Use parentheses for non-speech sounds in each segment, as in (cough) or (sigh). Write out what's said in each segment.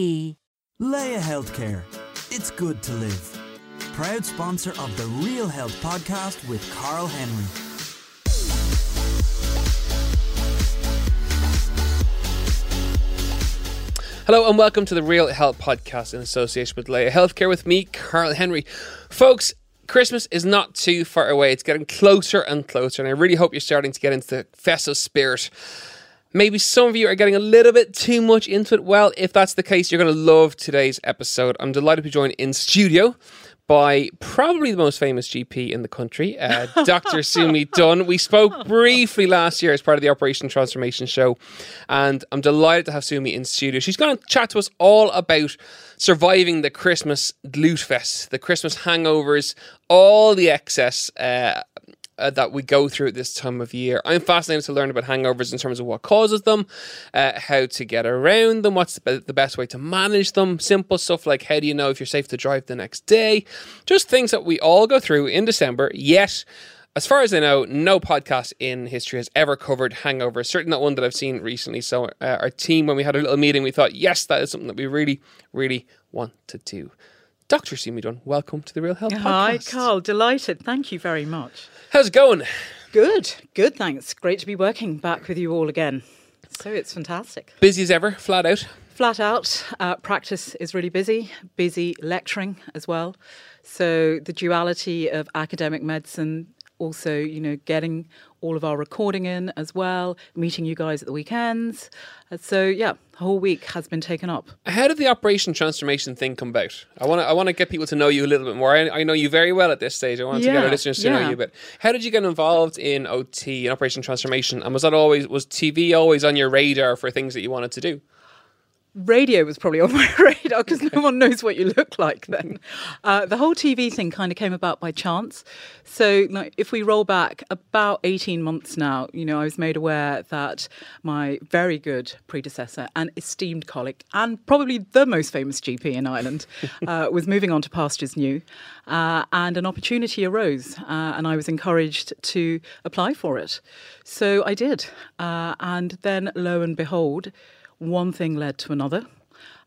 Laya Healthcare. It's good to live. Proud sponsor of the Real Health podcast with Karl Henry. Hello and welcome to the Real Health Podcast in association with Laya Healthcare with me, Karl Henry. Folks, Christmas is not too far away. It's getting closer and closer, and I really hope you're starting to get into the festive spirit. Maybe some of you are getting a little bit too much into it. Well, if that's the case, you're going to love today's episode. I'm delighted to be joined in studio by probably the most famous GP in the country, uh, (laughs) Dr. Sumi Dunne. We spoke briefly last year as part of the Operation Transformation show, and I'm delighted to have Sumi in studio. She's going to chat to us all about surviving the Christmas loot fest, the Christmas hangovers, all the excess. Uh, uh, that we go through at this time of year. I'm fascinated to learn about hangovers in terms of what causes them, uh, how to get around them, what's the best way to manage them, simple stuff like how do you know if you're safe to drive the next day, just things that we all go through in December. Yet, as far as I know, no podcast in history has ever covered hangovers. Certainly not one that I've seen recently. So, uh, our team, when we had a little meeting, we thought, yes, that is something that we really, really want to do. Dr. Sumi Dunne, welcome to the Real Health Hi, Podcast. Karl. Delighted. Thank you very much. How's it going? Good. Good. Thanks. Great to be working back with you all again. So it's fantastic. Busy as ever, flat out. Flat out. Uh, practice is really busy. Busy lecturing as well. So the duality of academic medicine. Also, you know, getting all of our recording in as well, meeting you guys at the weekends. Uh, so, yeah, the whole week has been taken up. How did the operation transformation thing come about? I want to I want to get people to know you a little bit more. I, I know you very well at this stage. I want to get our listeners to know you a bit. How did you get involved in OT and operation transformation? And was that always was TV always on your radar for things that you wanted to do? Radio was probably (laughs) on my radar because no one knows what you look like then. Uh, the whole TV thing kind of came about by chance. So, like, if we roll back about 18 months now, you know, I was made aware that my very good predecessor and esteemed colleague, and probably the most famous GP in Ireland, (laughs) uh, was moving on to pastures new. Uh, and an opportunity arose, uh, and I was encouraged to apply for it. So I did. Uh, and then, lo and behold, one thing led to another.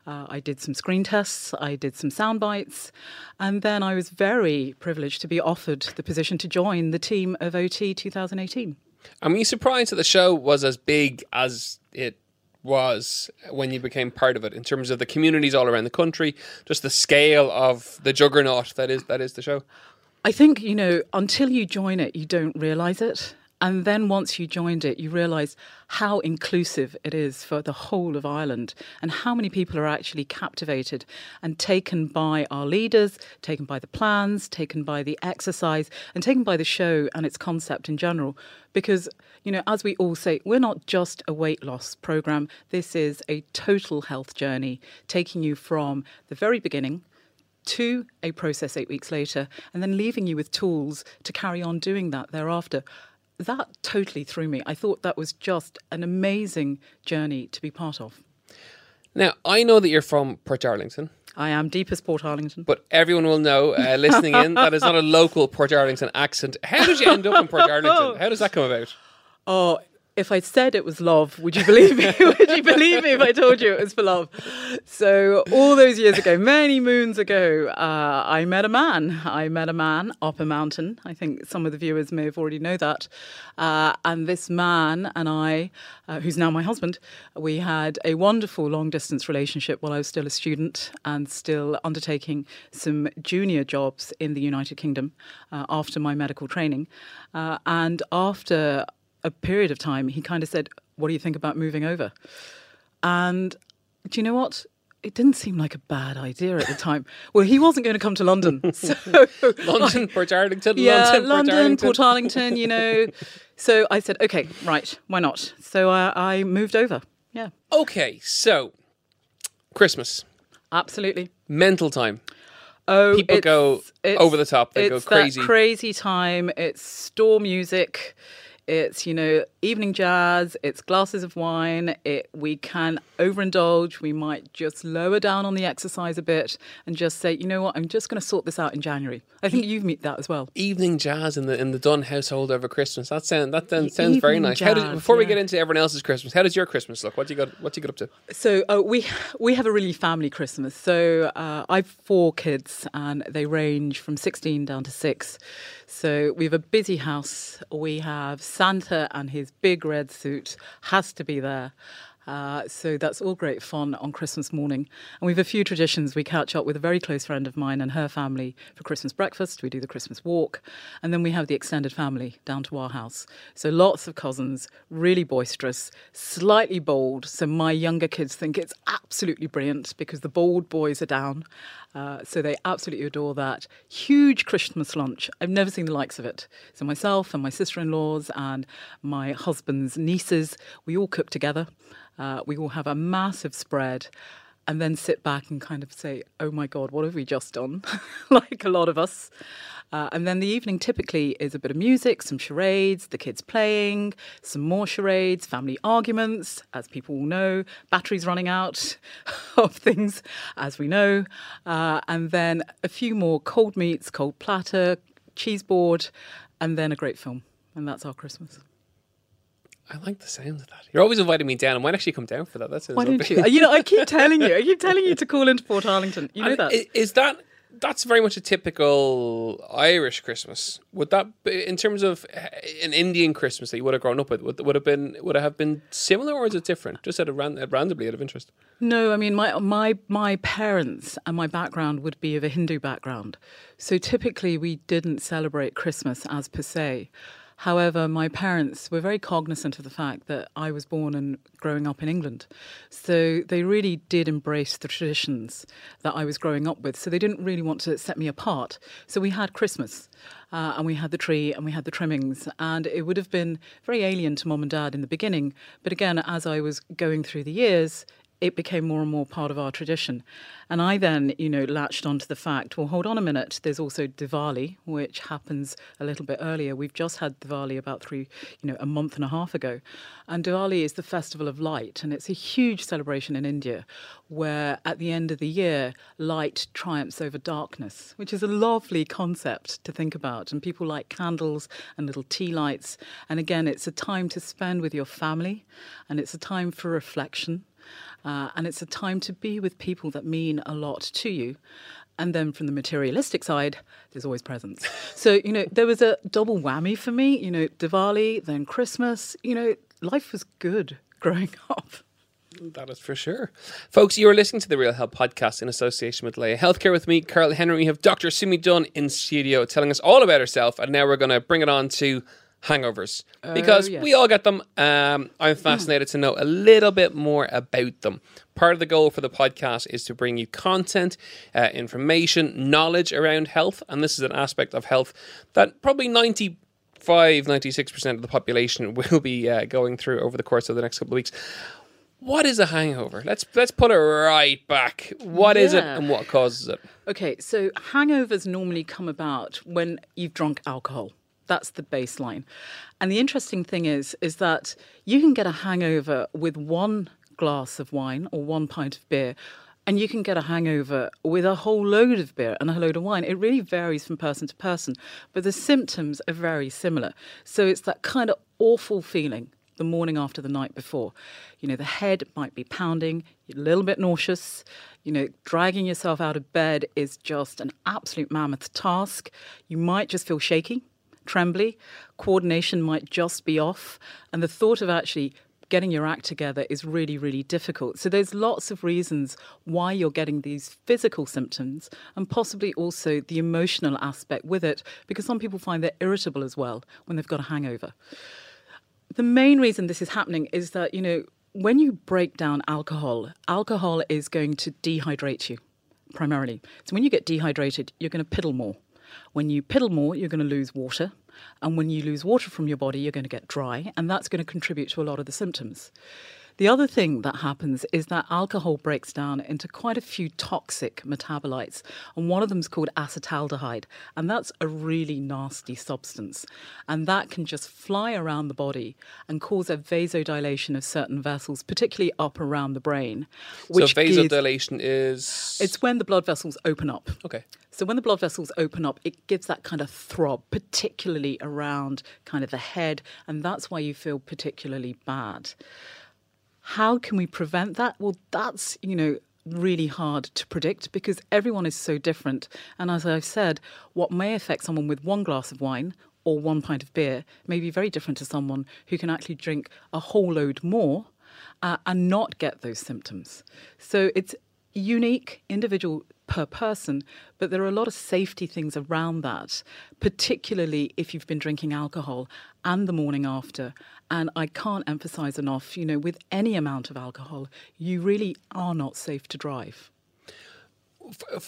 Uh, I did some screen tests, I did some sound bites, and then I was very privileged to be offered the position to join the team of OT 2018. And were you surprised that the show was as big as it was when you became part of it in terms of the communities all around the country, just the scale of the juggernaut that is that is the show? I think, you know, until you join it, you don't realize it. And then once you joined it, you realize how inclusive it is for the whole of Ireland and how many people are actually captivated and taken by our leaders, taken by the plans, taken by the exercise, and taken by the show and its concept in general. Because, you know, as we all say, we're not just a weight loss program, this is a total health journey, taking you from the very beginning to a process eight weeks later and then leaving you with tools to carry on doing that thereafter. That totally threw me. I thought that was just an amazing journey to be part of. Now I know that you're from Port Arlington. I am deepest Port Arlington. But everyone will know, uh, (laughs) listening in, that is not a local Port Arlington accent. How did you end up in Port (laughs) Arlington? How does that come about? Oh, if I'd said it was love, would you believe me? (laughs) would you believe me if I told you it was for love? So, all those years ago, many moons ago, uh, I met a man. I met a man up a mountain. I think some of the viewers may have already know that. Uh, and this man and I, uh, who's now my husband, we had a wonderful long distance relationship while I was still a student and still undertaking some junior jobs in the United Kingdom uh, after my medical training. Uh, and after a period of time, he kind of said, What do you think about moving over? And do you know what? It didn't seem like a bad idea at the (laughs) time. Well, he wasn't going to come to London. (laughs) So London, (laughs) Port Darlington, yeah, London, Port London, Darlington. Port Arlington, you know. So I said, okay, right, why not? So I, I moved over. Yeah. Okay, so Christmas. Absolutely. Mental time. Oh, People it's- go it's- over the top. They go it's crazy. That crazy time. It's store music. It's you know evening jazz. It's glasses of wine. It we can overindulge. We might just lower down on the exercise a bit and just say, you know what, I'm just going to sort this out in January. I think you've meet that as well. Evening jazz in the in the Dunne household over Christmas. That sound that then sounds very evening nice. How did, jazz, before we get into everyone else's Christmas, how does your Christmas look? What do you got? What do you get up to? So uh, we we have a really family Christmas. So uh, I've four kids, and they range from sixteen down to six. So we have a busy house. We have Santa and his big red suit has to be there. Uh, so that's all great fun on Christmas morning. And we have a few traditions. We catch up with a very close friend of mine and her family for Christmas breakfast. We do the Christmas walk. And then we have the extended family down to our house. So lots of cousins, really boisterous, slightly bold. So my younger kids think it's absolutely brilliant because the bold boys are down. Uh, so they absolutely adore that. Huge Christmas lunch. I've never seen the likes of it. So myself and my sister in laws and my husband's nieces, we all cook together. Uh, we will have a massive spread and then sit back and kind of say, oh my God, what have we just done? (laughs) like a lot of us. Uh, and then the evening typically is a bit of music, some charades, the kids playing, some more charades, family arguments, as people will know, batteries running out (laughs) of things, as we know. Uh, and then a few more cold meats, cold platter, cheese board, and then a great film. And that's our Christmas. I like the sound of that. You're always inviting me down. I might actually come down for that. That's Why don't you? You know, I keep (laughs) telling you, I keep telling you to call into Port Arlington. You know And that. Is that that's very much a typical Irish Christmas? Would that, be, in terms of uh, an Indian Christmas that you would have grown up with, would, would have been would it have been similar or is it different? Just at of ran, randomly out of interest. No, I mean my my my parents and my background would be of a Hindu background. So typically we didn't celebrate Christmas as per se. However, my parents were very cognizant of the fact that I was born and growing up in England. So they really did embrace the traditions that I was growing up with. So they didn't really want to set me apart. So we had Christmas uh, and we had the tree and we had the trimmings. And it would have been very alien to mom and dad in the beginning. But again, as I was going through the years, it became more and more part of our tradition. And I then, you know, latched onto the fact, well, hold on a minute, there's also Diwali, which happens a little bit earlier. We've just had Diwali about three, you know, a month and a half ago. And Diwali is the festival of light, and it's a huge celebration in India where at the end of the year, light triumphs over darkness, which is a lovely concept to think about. And people like candles and little tea lights. And again, it's a time to spend with your family, and it's a time for reflection. Uh, and it's a time to be with people that mean a lot to you. And then from the materialistic side, there's always presents. (laughs) So, you know, there was a double whammy for me, you know, Diwali, then Christmas. You know, life was good (laughs) growing up. That is for sure. Folks, you are listening to the Real Health Podcast in association with Laya Healthcare with me, Karl Henry. We have Dr. Sumi Dunne in studio telling us all about herself. And now we're going to bring it on to hangovers because yes. we all get them. Um, I'm (clears throat) fascinated to know a little bit more about them. Part of the goal for the podcast is to bring you content, uh, information, knowledge around health. And this is an aspect of health that probably 95, 96% of the population (laughs) will be uh, going through over the course of the next couple of weeks. What is a hangover? Let's let's put it right back. What is it and what causes it? Okay, so hangovers normally come about when you've drunk alcohol. That's the baseline. And the interesting thing is is that you can get a hangover with one glass of wine or one pint of beer and you can get a hangover with a whole load of beer and a load of wine. It really varies from person to person, but the symptoms are very similar. So it's that kind of awful feeling the morning after the night before. You know, the head might be pounding, a little bit nauseous. You know, dragging yourself out of bed is just an absolute mammoth task. You might just feel shaky, trembly, coordination might just be off, and the thought of actually getting your act together is really, really difficult. So there's lots of reasons why you're getting these physical symptoms and possibly also the emotional aspect with it, because some people find they're irritable as well when they've got a hangover the main reason this is happening is that, you know, when you break down alcohol, alcohol is going to dehydrate you primarily. So when you get dehydrated, you're going to piddle more. When you piddle more, you're going to lose water. And when you lose water from your body, you're going to get dry. And that's going to contribute to a lot of the symptoms. The other thing that happens is that alcohol breaks down into quite a few toxic metabolites, and one of them is called acetaldehyde, and that's a really nasty substance. And that can just fly around the body and cause a vasodilation of certain vessels, particularly up around the brain. So Which gives- vasodilation is it's when the blood vessels open up. okay. So when the blood vessels open up, it gives that kind of throb, particularly around kind of the head, and that's why you feel particularly bad. How can we prevent that? Well, that's, you know, really hard to predict because everyone is so different. And as I've said, what may affect someone with one glass of wine or one pint of beer may be very different to someone who can actually drink a whole load more uh, and not get those symptoms. So it's unique, individual per person, but there are a lot of safety things around that, particularly if you've been drinking alcohol and the morning after. And I can't emphasize enough, you know, with any amount of alcohol, you really are not safe to drive.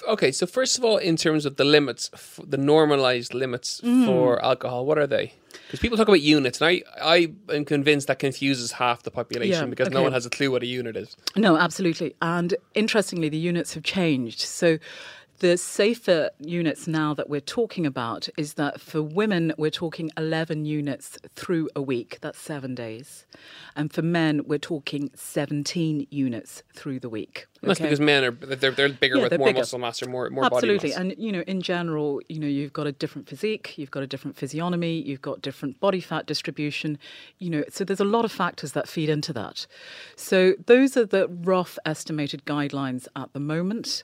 Okay, so first of all, in terms of the limits, the normalized limits Mm. for alcohol, what are they? Because people talk about units, and I, I am convinced that confuses half the population Yeah, because no one has a clue what a unit is. No, absolutely. And interestingly, the units have changed. So the safer units now that we're talking about is that for women, we're talking 11 units through a week. That's seven days. And for men, we're talking 17 units through the week. And That's because men are they're, they're bigger Yeah, with they're more bigger. muscle mass or more more Absolutely. body mass. And, you know, in general, you know, you've got a different physique, you've got a different physiognomy, you've got different body fat distribution, you know, so there's a lot of factors that feed into that. So those are the rough estimated guidelines at the moment.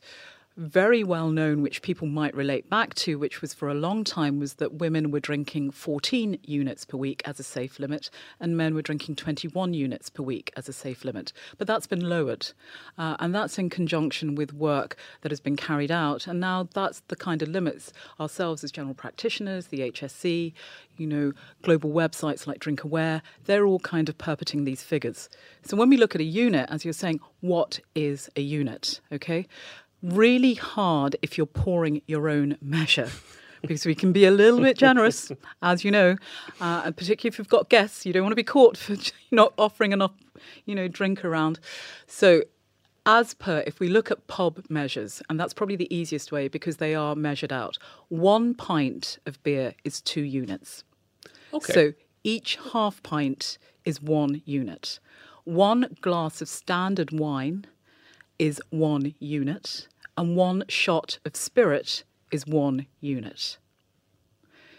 Very well known, which people might relate back to, which was for a long time, was that women were drinking 14 units per week as a safe limit, and men were drinking 21 units per week as a safe limit. But that's been lowered, uh, and that's in conjunction with work that has been carried out. And now that's the kind of limits ourselves as general practitioners, the HSE, you know, global websites like Drink Aware, they're all kind of perpetrating these figures. So when we look at a unit, as you're saying, what is a unit? Okay really hard if you're pouring your own measure. Because we can be a little bit generous, (laughs) as you know, uh, and particularly if you've got guests, you don't want to be caught for (laughs) not offering enough, you know, drink around. So, as per, if we look at pub measures, and that's probably the easiest way because they are measured out, one pint of beer is two units. Okay. So each half pint is one unit. One glass of standard wine is one unit, and one shot of spirit is one unit.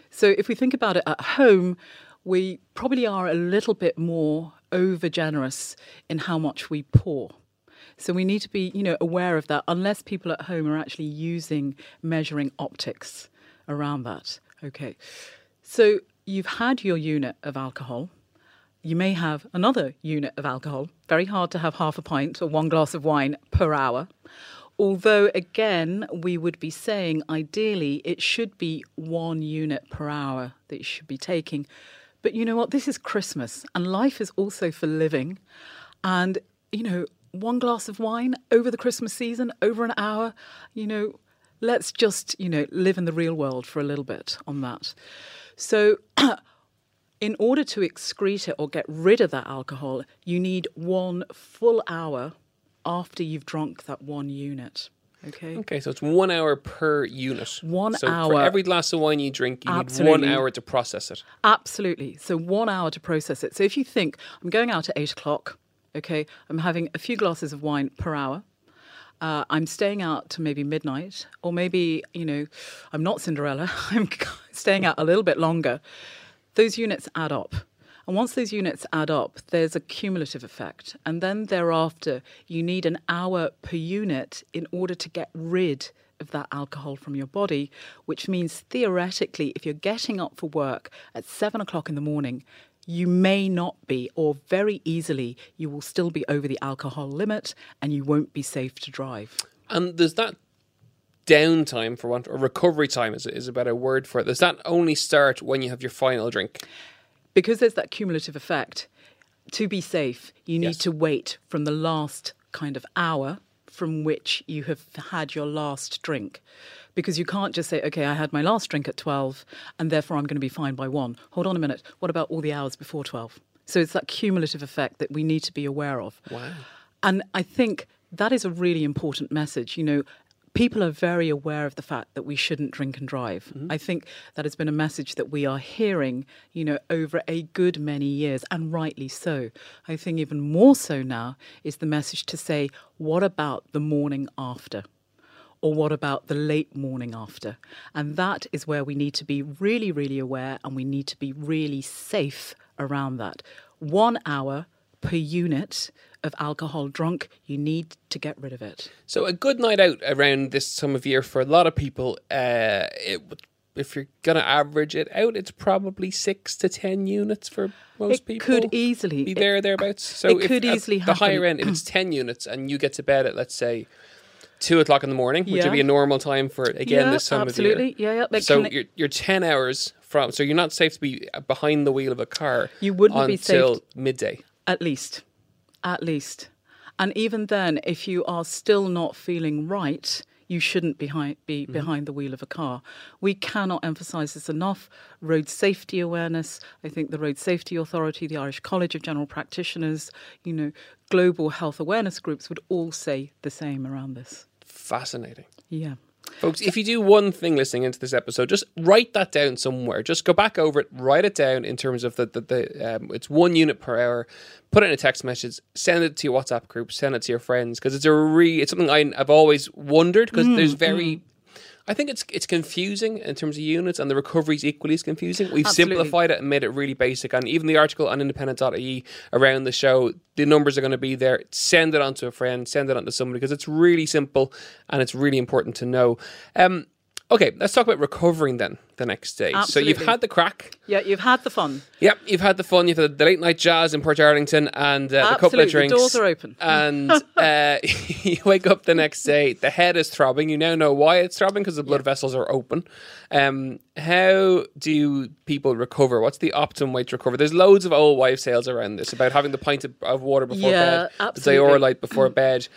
So if we think about it at home, we probably are a little bit more over generous in how much we pour. So we need to be, you know, aware of that unless people at home are actually using measuring optics around that. Okay. So you've had your unit of alcohol. You may have another unit of alcohol. Very hard to have half a pint or one glass of wine per hour. Although, again, we would be saying ideally it should be one unit per hour that you should be taking. But you know what? This is Christmas and life is also for living. And, you know, one glass of wine over the Christmas season, over an hour, you know, let's just, you know, live in the real world for a little bit on that. So, (clears throat) in order to excrete it or get rid of that alcohol, you need one full hour after you've drunk that one unit. Okay. Okay, so it's one hour per unit. One so For hour. every glass of wine you drink, you need one hour to process it. Absolutely. So one hour to process it. So if you think I'm going out at eight o'clock, okay, I'm having a few glasses of wine per hour. Uh, I'm staying out to maybe midnight, or maybe you know, I'm not Cinderella. (laughs) I'm (laughs) staying out a little bit longer. Those units add up. And once those units add up, there's a cumulative effect. And then thereafter, you need an hour per unit in order to get rid of that alcohol from your body, which means theoretically, if you're getting up for work at seven o'clock in the morning, you may not be, or very easily, you will still be over the alcohol limit and you won't be safe to drive. And does that downtime, for want or recovery time is, is a better word for it, does that only start when you have your final drink? because there's that cumulative effect, to be safe, you need Yes. to wait from the last kind of hour from which you have had your last drink. Because you can't just say, okay, I had my last drink at 12 and therefore I'm going to be fine by one. Hold on a minute. What about all the hours before 12? So it's that cumulative effect that we need to be aware of. Wow. And I think that is a really important message. You know, people are very aware of the fact that we shouldn't drink and drive. Mm-hmm. I think that has been a message that we are hearing, you know, over a good many years, and rightly so. I think even more so now is the message to say, what about the morning after? Or what about the late morning after? And that is where we need to be really, really aware and we need to be really safe around that. One hour per unit of alcohol drunk, you need to get rid of it. So a good night out around this time of year for a lot of people, uh, it would. If you're gonna average it out, it's probably six to ten units for most people. It people. could easily- be it- there thereabouts. So it could easily the higher end. If it's (clears throat) ten units and you get to bed at let's say two o'clock in the morning, which Yeah. would be a normal time for again Yeah, this time absolutely. of year. Yeah, yeah. So you're you're ten hours from. So you're not safe to be behind the wheel of a car. You wouldn't be safe until midday. At least. At least. And even then, if you are still not feeling right, you shouldn't behind, be mm-hmm. behind the wheel of a car. We cannot emphasize this enough. Road safety awareness. I think the Road Safety Authority, the Irish College of General Practitioners, you know, global health awareness groups would all say the same around this. Fascinating. Yeah. Folks, if you do one thing listening into this episode, just write that down somewhere. Just go back over it, write it down in terms of the, the, the um, it's one unit per hour. Put it in a text message, send it to your WhatsApp group, send it to your friends because it's a re, it's something I, I've always wondered because there's very, I think it's it's confusing in terms of units and the recovery is equally as confusing. We've Absolutely. simplified it and made it really basic. And even the article on independent.ie around the show, the numbers are going to be there. Send it on to a friend, send it on to somebody because it's really simple and it's really important to know. Um, okay, let's talk about recovering then the next day. So you've had the crack. Yeah, you've had the fun. Yep, you've had the fun. You've had the late night jazz in Port Arlington and uh, the couple of Absolutely, the drinks. doors are open. (laughs) And uh, (laughs) you wake up the next day, the head is throbbing. You now know why it's throbbing because the blood vessels are open. Um, how do people recover? What's the optimum way to recover? There's loads of old wives' tales around this about having the pint of, of water before Yeah, bed, absolutely. the Dioralyte before (clears throat) bed.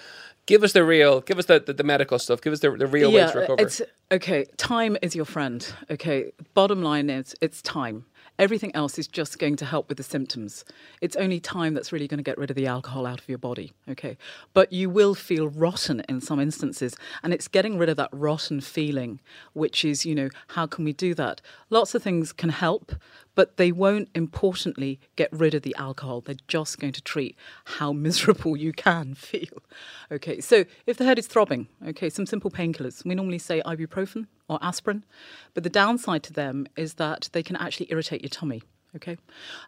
Give us the real, give us the, the, the medical stuff. Give us the, the real way to recover. It's okay. Time is your friend. Okay. Bottom line is it's time. Everything else is just going to help with the symptoms. It's only time that's really going to get rid of the alcohol out of your body. Okay. But you will feel rotten in some instances. And it's getting rid of that rotten feeling, which is, you know, how can we do that? Lots of things can help, but they won't importantly get rid of the alcohol. They're just going to treat how miserable you can feel. Okay, so if the head is throbbing, okay, some simple painkillers. We normally say ibuprofen or aspirin, but the downside to them is that they can actually irritate your tummy. Okay,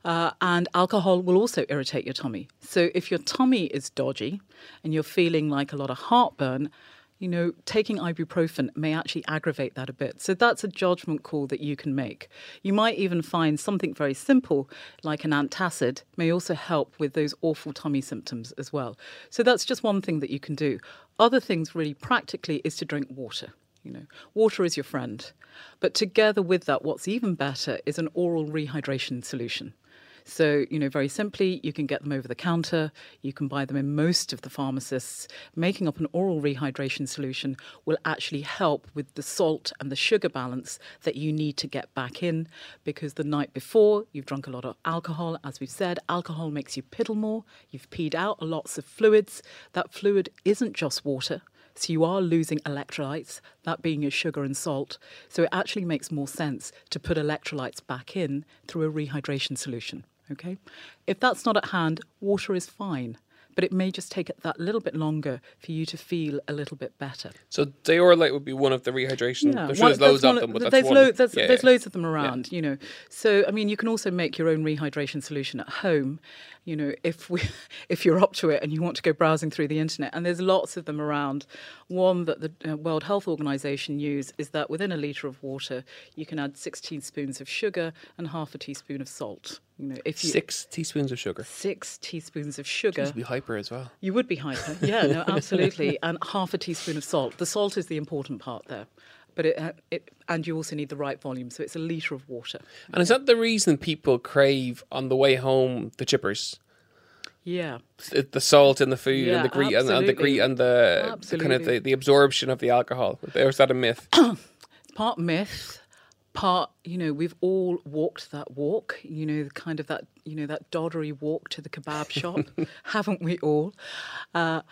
uh, and alcohol will also irritate your tummy. So if your tummy is dodgy and you're feeling like a lot of heartburn, you know, taking ibuprofen may actually aggravate that a bit. So that's a judgment call that you can make. You might even find something very simple like an antacid may also help with those awful tummy symptoms as well. So that's just one thing that you can do. Other things really practically is to drink water. You know, water is your friend. But together with that, what's even better is an oral rehydration solution. So, you know, very simply, you can get them over the counter. You can buy them in most of the pharmacists. Making up an oral rehydration solution will actually help with the salt and the sugar balance that you need to get back in because the night before you've drunk a lot of alcohol. As we've said, alcohol makes you piddle more. You've peed out lots of fluids. That fluid isn't just water. So you are losing electrolytes, that being your sugar and salt. So it actually makes more sense to put electrolytes back in through a rehydration solution. Okay? If that's not at hand, water is fine. But it may just take that little bit longer for you to feel a little bit better. so Dioralyte would be one of the rehydration. I'm sure one- there's loads of them, but that's there's, one. lo- there's, Yeah, there's yeah. loads of them around, you know. So I mean, you can also make your own rehydration solution at home. You know, if we, (laughs) if you're up to it and you want to go browsing through the internet, and there's lots of them around. One that the uh, World Health Organization use is that within a liter of water, you can add 16 spoons of sugar and half a teaspoon of salt. You know, if you Six teaspoons of sugar. six teaspoons of sugar. Just be hyper as well. You would be hyper. Yeah, no, (laughs) absolutely. and half a teaspoon of salt. The salt is the important part there. But it, uh, it, and you also need the right volume. So it's a litre of water. And is that the reason people crave on the way home the chippers? Yeah. The, the salt in the food Yeah, and the grease and, and the grease and the, the kind of the, the absorption of the alcohol. Or is that a myth? (coughs) It's part myth, part you know we've all walked that walk you know kind of that you know that doddery walk to the kebab shop (laughs) haven't we all? Uh,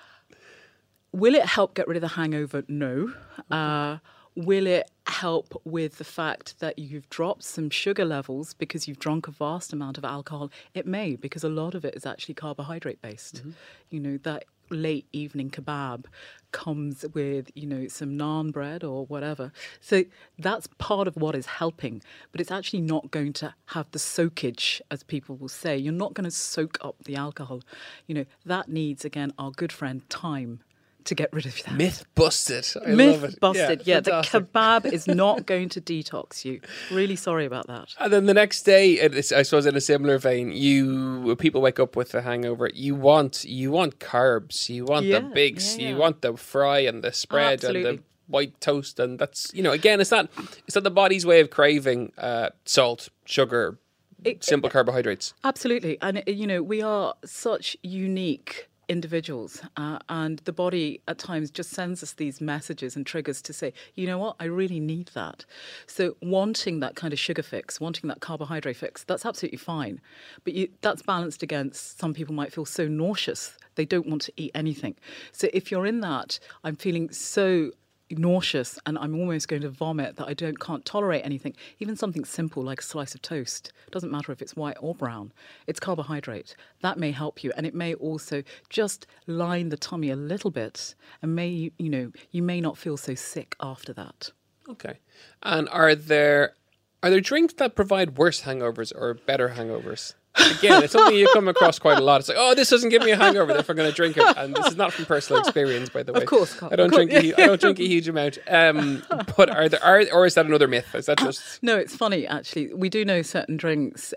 will it help get rid of the hangover? No. Uh, will it help with the fact that you've dropped some sugar levels because you've drunk a vast amount of alcohol? It may because a lot of it is actually carbohydrate based mm-hmm. you know that late evening kebab comes with, you know, some naan bread or whatever. So that's part of what is helping, but it's actually not going to have the soakage, as people will say. You're not going to soak up the alcohol. You know, that needs, again, our good friend time to get rid of that. Myth busted. I Myth busted. Yeah, yeah the kebab is (laughs) not going to detox you. Really sorry about that. And then the next day, I suppose in a similar vein, you people wake up with a hangover. You want you want carbs. You want yeah, the bigs. Yeah, you want the fry and the spread Absolutely. and the white toast. And that's you know again, it's not it's not the body's way of craving uh, salt, sugar, it, simple carbohydrates. Absolutely, and you know we are such unique individuals. Uh, and the body at times just sends us these messages and triggers to say, you know what, I really need that. So, wanting that kind of sugar fix, wanting that carbohydrate fix, that's absolutely fine. But you, that's balanced against some people might feel so nauseous, they don't want to eat anything. So, if you're in that, I'm feeling so nauseous and I'm almost going to vomit that I don't can't tolerate anything, even something simple like a slice of toast. Doesn't matter if it's white or brown. It's carbohydrate. That may help you and it may also just line the tummy a little bit and may you know, you may not feel so sick after that. Okay. And are there are there drinks that provide worse hangovers or better hangovers? Again, it's something you come across quite a lot. It's like, oh, this doesn't give me a hangover, therefore I'm going to drink it. And this is not from personal experience, by the way. Of course, I don't drink. A, I don't drink a huge amount. Um, but are there are or is that another myth? Is that just no? It's funny actually. We do know certain drinks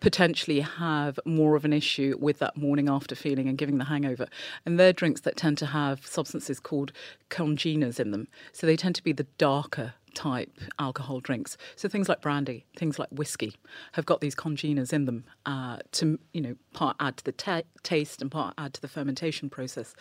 potentially have more of an issue with that morning after feeling and giving the hangover. And they're drinks that tend to have substances called congeners in them. So they tend to be the darker type alcohol drinks. So things like brandy, things like whiskey, have got these congeners in them uh, to, you know, part add to the taste and part add to the fermentation process.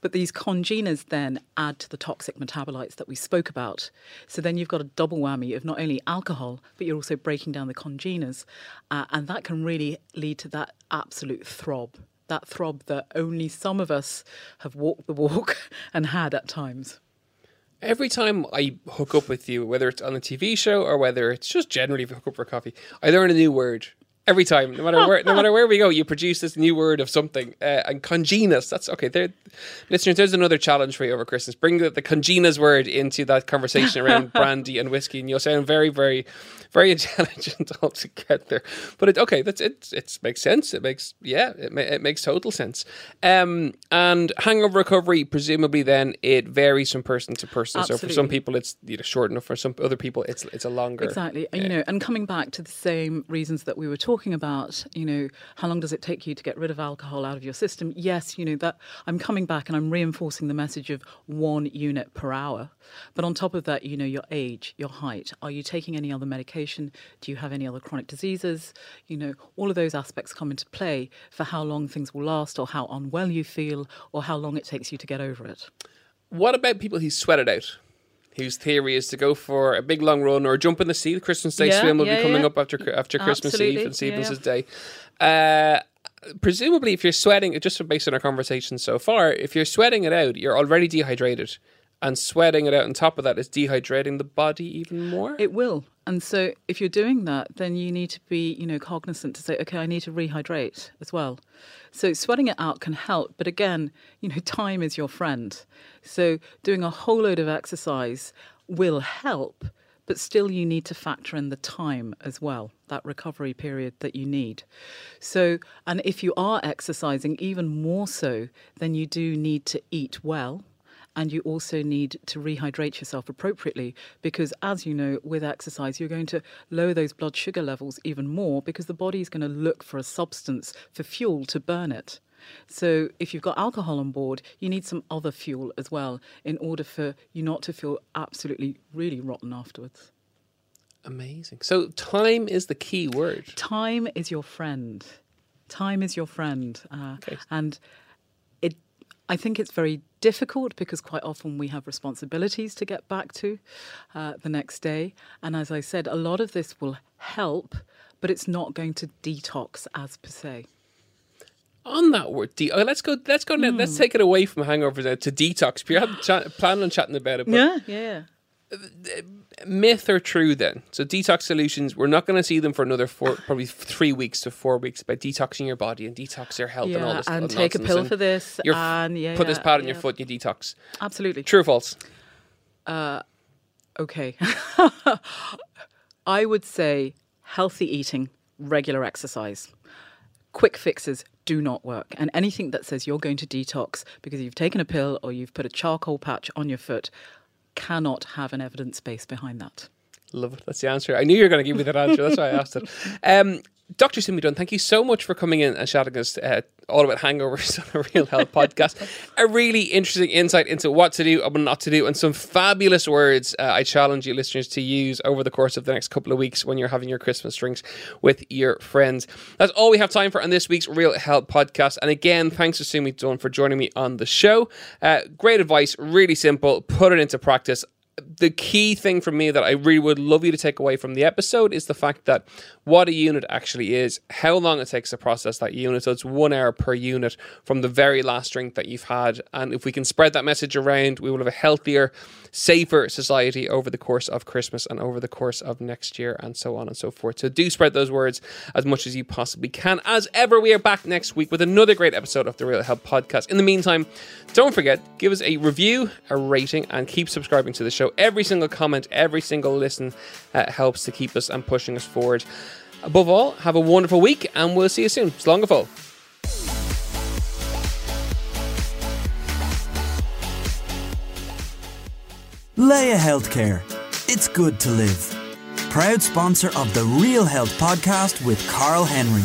But these congeners then add to the toxic metabolites that we spoke about. So then you've got a double whammy of not only alcohol, but you're also breaking down the congeners. Uh, and that can really lead to that absolute throb, that throb that only some of us have walked the walk (laughs) and had at times every time I hook up with you, whether it's on a TV show or whether it's just generally hook up for coffee, I learn a new word every time. No matter where, no matter where we go, you produce this new word of something. Uh, and congeners, that's okay. There, listeners, there's another challenge for you over Christmas. Bring the, the congeners word into that conversation around (laughs) brandy and whiskey, and you'll sound very, very very (laughs) intelligent altogether. But it okay, that's it. It makes sense. It makes yeah, it, it makes total sense. Um, and hangover recovery, presumably, then it varies from person to person. Absolutely. So for some people, it's you know short enough. For some other people, it's it's a longer exactly. Yeah. You know, and coming back to the same reasons that we were talking about. You know, how long does it take you to get rid of alcohol out of your system? Yes, you know that I'm coming back and I'm reinforcing the message of one unit per hour. But on top of that, you know, your age, your height. Are you taking any other medication? Do you have any other chronic diseases? You know, all of those aspects come into play for how long things will last or how unwell you feel or how long it takes you to get over it. What about people who sweat it out? Whose theory is to go for a big long run or jump in the sea. The Christmas Day yeah, swim will yeah, be coming yeah. up after after Christmas Absolutely. Eve and Stephen's Day. Uh, presumably, if you're sweating, just based on our conversation so far, if you're sweating it out, you're already dehydrated and sweating it out on top of that is dehydrating the body even more? It will. And so if you're doing that then you need to be you know cognizant to say okay i need to rehydrate as well. So sweating it out can help but again you know (laughs) time is your friend. So doing a whole load of exercise will help but still you need to factor in the time as well that recovery period that you need. So and if you are exercising even more so then you do need to eat well and you also need to rehydrate yourself appropriately because, as you know, with exercise, you're going to lower those blood sugar levels even more because the body is going to look for a substance for fuel to burn it. So, if you've got alcohol on board, you need some other fuel as well in order for you not to feel absolutely really rotten afterwards. Amazing. So, time is the key word. Time is your friend. Time is your friend. Uh, okay. And it, I think it's very difficult because quite often we have responsibilities to get back to uh, the next day. And as I said, a lot of this will help, but it's not going to detox as per se. On that word, de- oh, let's go. Let's go. now. Let's take it away from hangovers now to detox. You had (gasps) chat, planning on chatting about it, but Yeah, yeah. Myth or true then? So detox solutions, we're not going to see them for another four, probably three weeks to four weeks about detoxing your body and detox your health and all Yeah, this. and take a pill And for this, and yeah, put this pad on your foot and you detox. Absolutely. True or false? Uh, okay. (laughs) I would say healthy eating, regular exercise. Quick fixes do not work. And anything that says you're going to detox because you've taken a pill or you've put a charcoal patch on your foot cannot have an evidence base behind that. Love it. That's the answer. I knew you were going to give me that answer. That's why I asked it. Um, Dr. Sumi Dunne, thank you so much for coming in and chatting us uh, all about hangovers (laughs) on a Real Health podcast. a really interesting insight into what to do and not to do, and some fabulous words uh, I challenge you listeners to use over the course of the next couple of weeks when you're having your Christmas drinks with your friends. That's all we have time for on this week's Real Health podcast. And again, thanks to Sumi Dunne for joining me on the show. Uh, great advice, really simple. Put it into practice the key thing for me that I really would love you to take away from the episode is the fact that what a unit actually is, how long it takes to process that unit. So it's one hour per unit from the very last drink that you've had. And if we can spread that message around, we will have a healthier, safer society over the course of Christmas and over the course of next year and so on and so forth. So do spread those words as much as you possibly can. As ever, we are back next week with another great episode of the Real Health Podcast. In the meantime, don't forget, give us a review, a rating, and keep subscribing to the show. Every single comment, every single listen uh, helps to keep us and pushing us forward. Above all, have a wonderful week, and we'll see you soon. Fóill. Laya Healthcare. It's good to live. Proud sponsor of the Real Health podcast with Karl Henry.